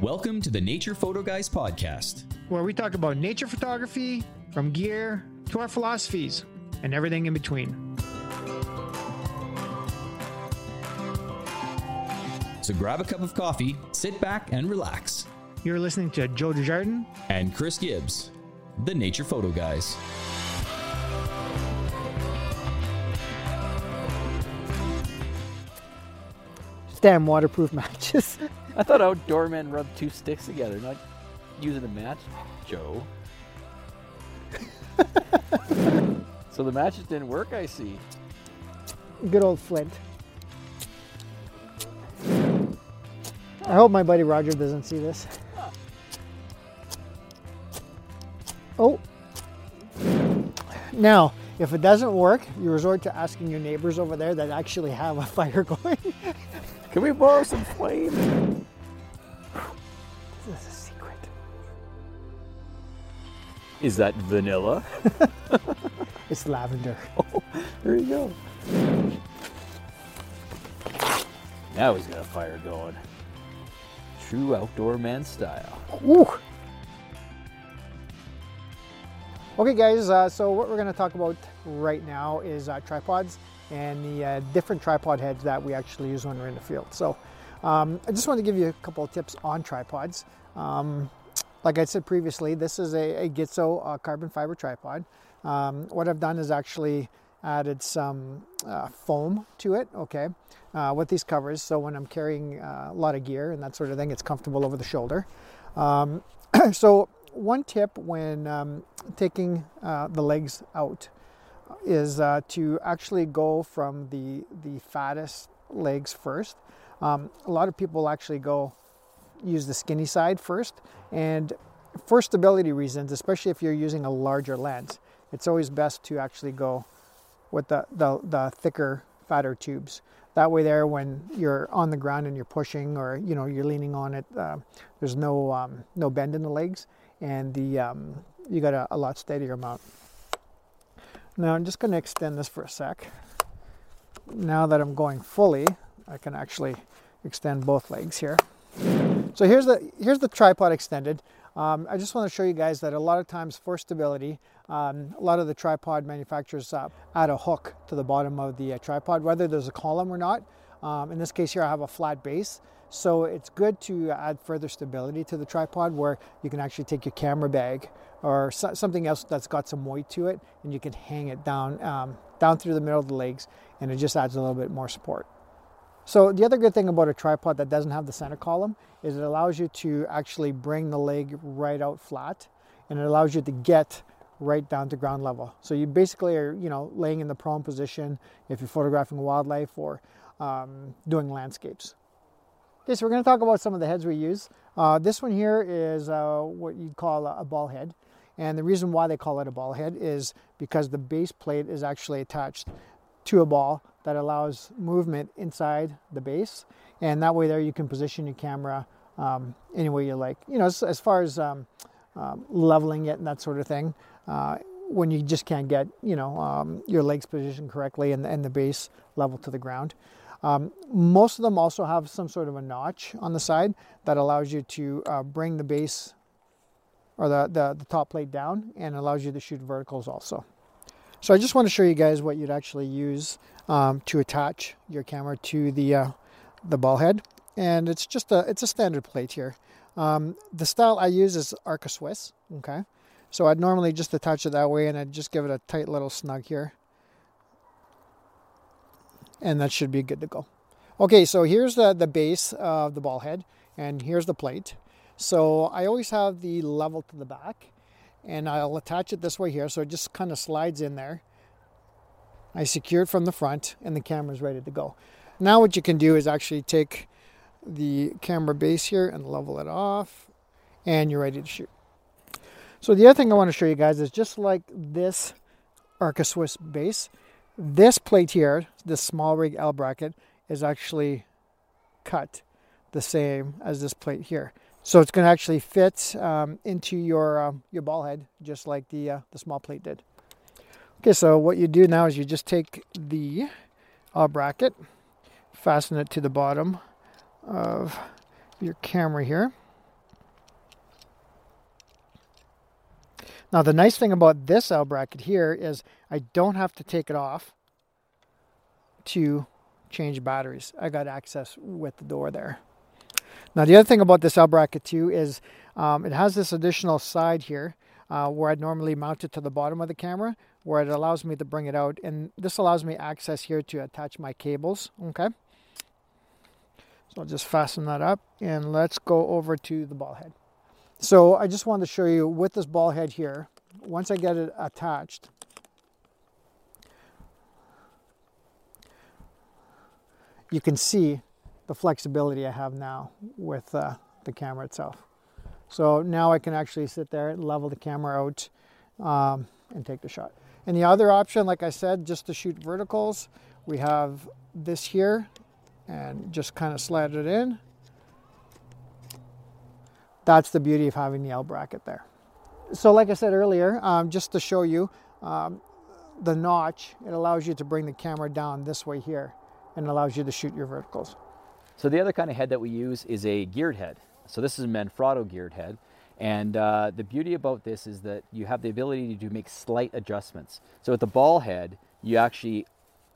Welcome to the Nature Photo Guys podcast, where we talk about nature photography, from gear to our philosophies, and everything in between. So grab a cup of coffee, sit back, and relax. You're listening to Joe Desjardins and Chris Gibbs, the Nature Photo Guys. Damn waterproof matches. I thought outdoor men rub two sticks together, not using a match, Joe. so the matches didn't work, I see. Good old Flint. I hope my buddy Roger doesn't see this. Oh. Now, if it doesn't work, you resort to asking your neighbors over there that actually have a fire going. Can we borrow some flame? This is a secret. Is that vanilla? it's lavender. Oh, there you go. Now he's got a fire going. True outdoor man style. Ooh. Okay, guys, uh, so what we're going to talk about right now is uh, tripods and the uh, different tripod heads that we actually use when we're in the field. So um, I just want to give you a couple of tips on tripods. Um, like I said previously, this is a, a Gitzo uh, carbon fiber tripod. Um, what I've done is actually added some uh, foam to it, okay, uh, with these covers. So when I'm carrying uh, a lot of gear and that sort of thing, it's comfortable over the shoulder. Um, so one tip when um, taking uh, the legs out is uh, to actually go from the the fattest legs first. Um, a lot of people actually go use the skinny side first, and for stability reasons, especially if you're using a larger lens, it's always best to actually go with the, the, the thicker, fatter tubes. That way, there, when you're on the ground and you're pushing, or you know you're leaning on it, uh, there's no um, no bend in the legs, and the um, you got a, a lot steadier mount. Now I'm just going to extend this for a sec. Now that I'm going fully, I can actually extend both legs here. So here's the here's the tripod extended. Um, I just want to show you guys that a lot of times for stability, um, a lot of the tripod manufacturers uh, add a hook to the bottom of the uh, tripod, whether there's a column or not. Um, in this case here, I have a flat base. So it's good to add further stability to the tripod where you can actually take your camera bag or so, something else that's got some weight to it and you can hang it down, um, down through the middle of the legs and it just adds a little bit more support. So the other good thing about a tripod that doesn't have the center column is it allows you to actually bring the leg right out flat and it allows you to get right down to ground level. So you basically are, you know, laying in the prone position if you're photographing wildlife or um, doing landscapes. Okay, so we're going to talk about some of the heads we use. Uh, this one here is uh, what you'd call a, a ball head. And the reason why they call it a ball head is because the base plate is actually attached to a ball that allows movement inside the base. And that way there you can position your camera um, any way you like. You know, as, as far as um, um, leveling it and that sort of thing, uh, when you just can't get, you know, um, your legs positioned correctly and, and the base level to the ground. Um, most of them also have some sort of a notch on the side that allows you to uh, bring the base or the, the, the, top plate down and allows you to shoot verticals also. So I just want to show you guys what you'd actually use um, to attach your camera to the, uh, the ball head. And it's just a, it's a standard plate here. Um, the style I use is Arca Swiss, okay? So I'd normally just attach it that way and I'd just give it a tight little snug here and that should be good to go. Okay, so here's the, the base of the ball head, and here's the plate. So I always have the level to the back, and I'll attach it this way here, so it just kind of slides in there. I secure it from the front, and the camera's ready to go. Now what you can do is actually take the camera base here and level it off, and you're ready to shoot. So the other thing I want to show you guys is just like this Arca Swiss base, this plate here, this SmallRig L bracket, is actually cut the same as this plate here. So it's going to actually fit um, into your, um, your ball head, just like the, uh, the small plate did. Okay, so what you do now is you just take the uh, bracket, fasten it to the bottom of your camera here. Now the nice thing about this L bracket here is I don't have to take it off to change batteries. I got access with the door there. Now the other thing about this L bracket too is um, it has this additional side here uh, where I'd normally mount it to the bottom of the camera where it allows me to bring it out and this allows me access here to attach my cables okay? So I'll just fasten that up and let's go over to the ball head. So I just wanted to show you with this ball head here once I get it attached you can see the flexibility I have now with uh, the camera itself. So now I can actually sit there, and level the camera out, um, and take the shot. And the other option, like I said, just to shoot verticals, we have this here, and just kind of slide it in. That's the beauty of having the L bracket there. So like I said earlier, um, just to show you, um, the notch, it allows you to bring the camera down this way here and allows you to shoot your verticals. So the other kind of head that we use is a geared head. So this is a Manfrotto geared head. And uh, the beauty about this is that you have the ability to make slight adjustments. So with the ball head, you actually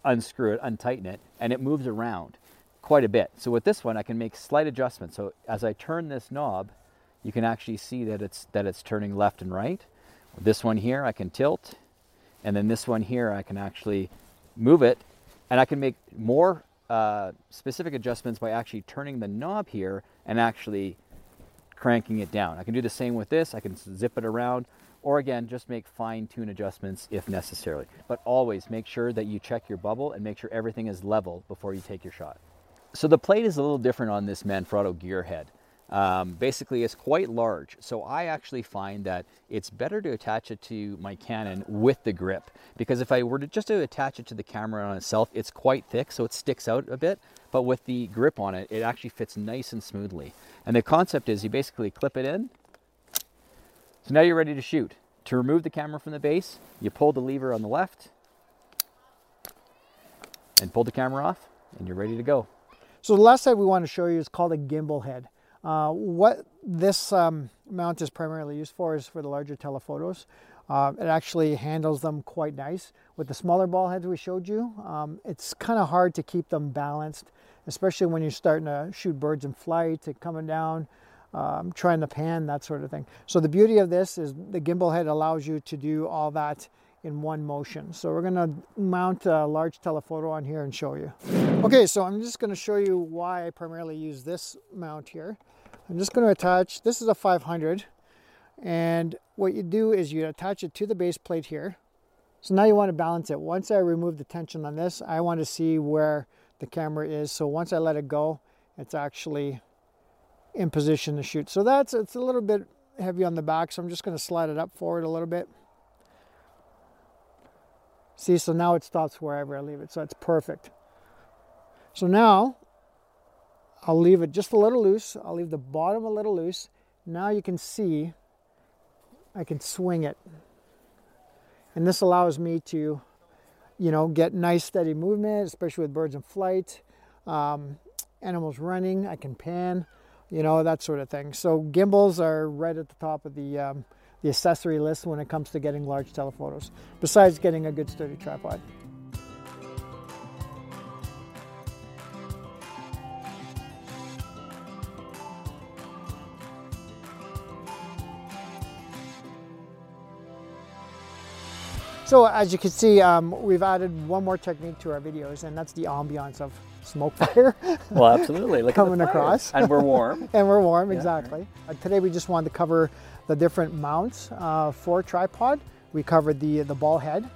unscrew it, untighten it, and it moves around quite a bit. So with this one, I can make slight adjustments. So as I turn this knob, you can actually see that it's, that it's turning left and right. This one here, I can tilt. And then this one here, I can actually move it. And I can make more uh, specific adjustments by actually turning the knob here and actually cranking it down. I can do the same with this. I can zip it around or again, just make fine tune adjustments if necessary. But always make sure that you check your bubble and make sure everything is level before you take your shot. So the plate is a little different on this Manfrotto gear head. Um, basically, it's quite large. So I actually find that it's better to attach it to my Canon with the grip because if I were to just to attach it to the camera on itself, it's quite thick, so it sticks out a bit. But with the grip on it, it actually fits nice and smoothly. And the concept is you basically clip it in. So now you're ready to shoot. To remove the camera from the base, you pull the lever on the left and pull the camera off, and you're ready to go. So the last side we want to show you is called a gimbal head. Uh, what this um, mount is primarily used for is for the larger telephotos. Uh, it actually handles them quite nice. With the smaller ball heads we showed you, um, it's kind of hard to keep them balanced, especially when you're starting to shoot birds in flight, coming down, um, trying to pan, that sort of thing. So the beauty of this is the gimbal head allows you to do all that in one motion. So we're gonna mount a large telephoto on here and show you. Okay, so I'm just gonna show you why I primarily use this mount here. I'm just gonna attach, this is a 500, and what you do is you attach it to the base plate here. So now you wanna balance it. Once I remove the tension on this, I wanna see where the camera is. So once I let it go, it's actually in position to shoot. So that's, it's a little bit heavy on the back, so I'm just gonna slide it up forward a little bit. See, so now it stops wherever I leave it, so it's perfect. So now I'll leave it just a little loose. I'll leave the bottom a little loose. Now you can see I can swing it. And this allows me to, you know, get nice steady movement, especially with birds in flight, um, animals running. I can pan, you know, that sort of thing. So gimbals are right at the top of the um, the accessory list when it comes to getting large telephotos, besides getting a good sturdy tripod. So as you can see, um, we've added one more technique to our videos, and that's the ambiance of smoke fire. well, absolutely. Look coming across. And we're warm. and we're warm, yeah. exactly. Uh, today we just wanted to cover the different mounts uh, for tripod. We covered the, the ball head,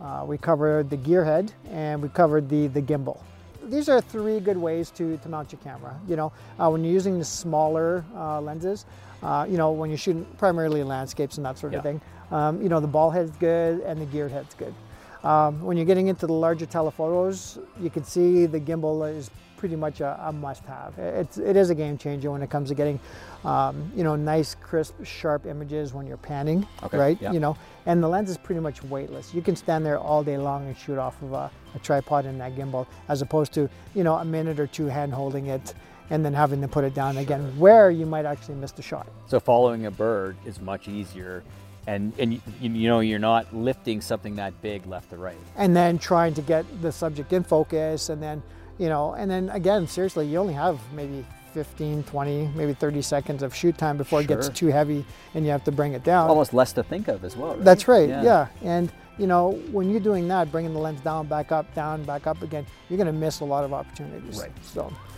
uh, we covered the gear head, and we covered the, the gimbal. These are three good ways to, to mount your camera. You know, uh, when you're using the smaller uh, lenses, uh, you know, when you're shooting primarily landscapes and that sort of thing, um, you know, the ball head's good and the gear head's good. Um, when you're getting into the larger telephotos, you can see the gimbal is pretty much a, a must-have. It's it is a game changer when it comes to getting, um, you know, nice, crisp, sharp images when you're panning, okay, right? Yeah. You know, and the lens is pretty much weightless. You can stand there all day long and shoot off of a, a tripod in that gimbal, as opposed to you know a minute or two hand holding it and then having to put it down sure. again, where you might actually miss the shot. So following a bird is much easier and and you, you know you're not lifting something that big left to right. and then trying to get the subject in focus and then you know and then again seriously you only have maybe 15 20 maybe 30 seconds of shoot time before it gets too heavy and you have to bring it down Almost less to think of as well. Right? that's right yeah. and you know when you're doing that bringing the lens down back up down back up again you're going to miss a lot of opportunities Right. so Yeah.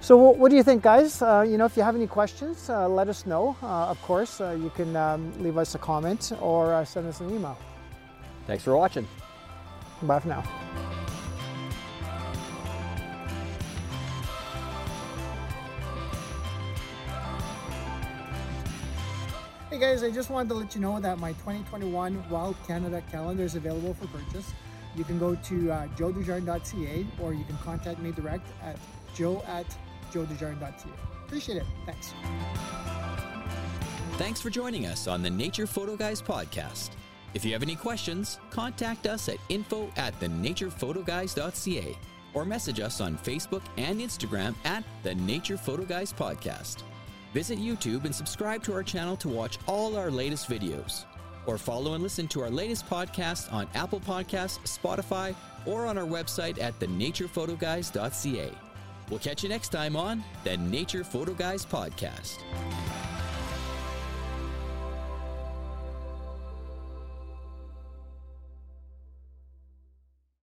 So what, what do you think guys uh, you know if you have any questions uh, let us know uh, of course uh, you can um, leave us a comment or uh, send us an email Thanks for watching. bye for now Hey guys, I just wanted to let you know that my 2021 Wild Canada calendar is available for purchase. You can go to uh, joedesjardins.ca or you can contact me direct at joe at joedesjardins.ca. Appreciate it. Thanks. Thanks for joining us on the Nature Photo Guys podcast. If you have any questions, contact us at info at thenaturePhotoGuys.ca or message us on Facebook and Instagram at the Nature Photo Guys Podcast. Visit YouTube and subscribe to our channel to watch all our latest videos. Or follow and listen to our latest podcast on Apple Podcasts, Spotify, or on our website at thenaturePhotoGuys.ca. We'll catch you next time on the Nature Photo Guys Podcast.